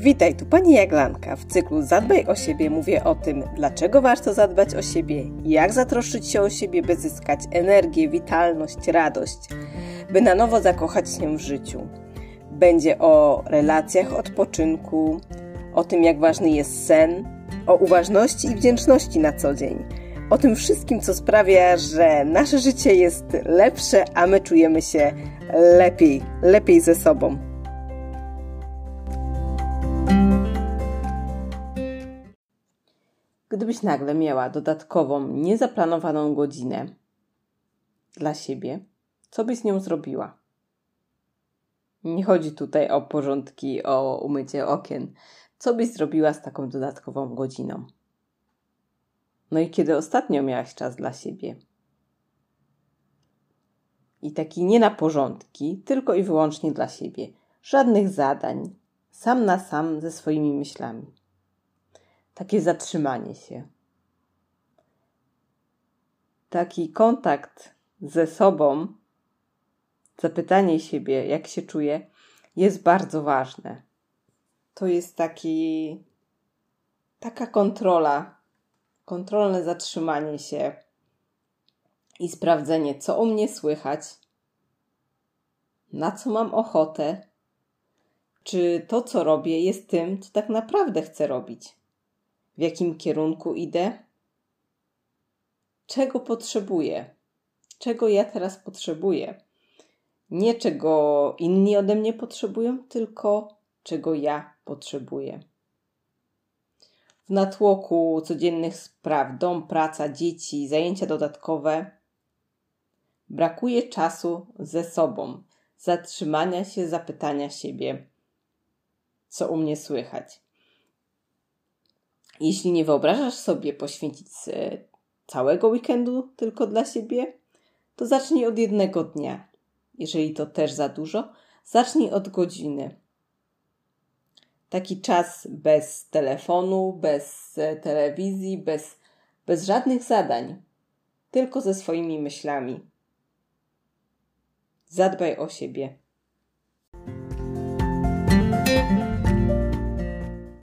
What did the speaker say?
Witaj, tu pani Jaglanka. W cyklu Zadbaj o siebie mówię o tym, dlaczego warto zadbać o siebie, jak zatroszczyć się o siebie, by zyskać energię, witalność, radość, by na nowo zakochać się w życiu. Będzie o relacjach, odpoczynku, o tym, jak ważny jest sen, o uważności i wdzięczności na co dzień. O tym wszystkim, co sprawia, że nasze życie jest lepsze, a my czujemy się lepiej, lepiej ze sobą. Gdybyś nagle miała dodatkową, niezaplanowaną godzinę dla siebie, co byś z nią zrobiła? Nie chodzi tutaj o porządki, o umycie okien. Co byś zrobiła z taką dodatkową godziną? No i kiedy ostatnio miałaś czas dla siebie? I taki nie na porządki, tylko i wyłącznie dla siebie. Żadnych zadań, sam na sam ze swoimi myślami takie zatrzymanie się. Taki kontakt ze sobą, zapytanie siebie, jak się czuję, jest bardzo ważne. To jest taki, taka kontrola, kontrolne zatrzymanie się i sprawdzenie, co u mnie słychać, na co mam ochotę, czy to, co robię, jest tym, co tak naprawdę chcę robić w jakim kierunku idę, czego potrzebuję, czego ja teraz potrzebuję. Nie czego inni ode mnie potrzebują, tylko czego ja potrzebuję. W natłoku codziennych spraw, dom, praca, dzieci, zajęcia dodatkowe, brakuje czasu ze sobą, zatrzymania się, zapytania siebie, co u mnie słychać. Jeśli nie wyobrażasz sobie poświęcić e, całego weekendu tylko dla siebie, to zacznij od jednego dnia. Jeżeli to też za dużo, zacznij od godziny. Taki czas bez telefonu, bez e, telewizji, bez, bez żadnych zadań, tylko ze swoimi myślami. Zadbaj o siebie.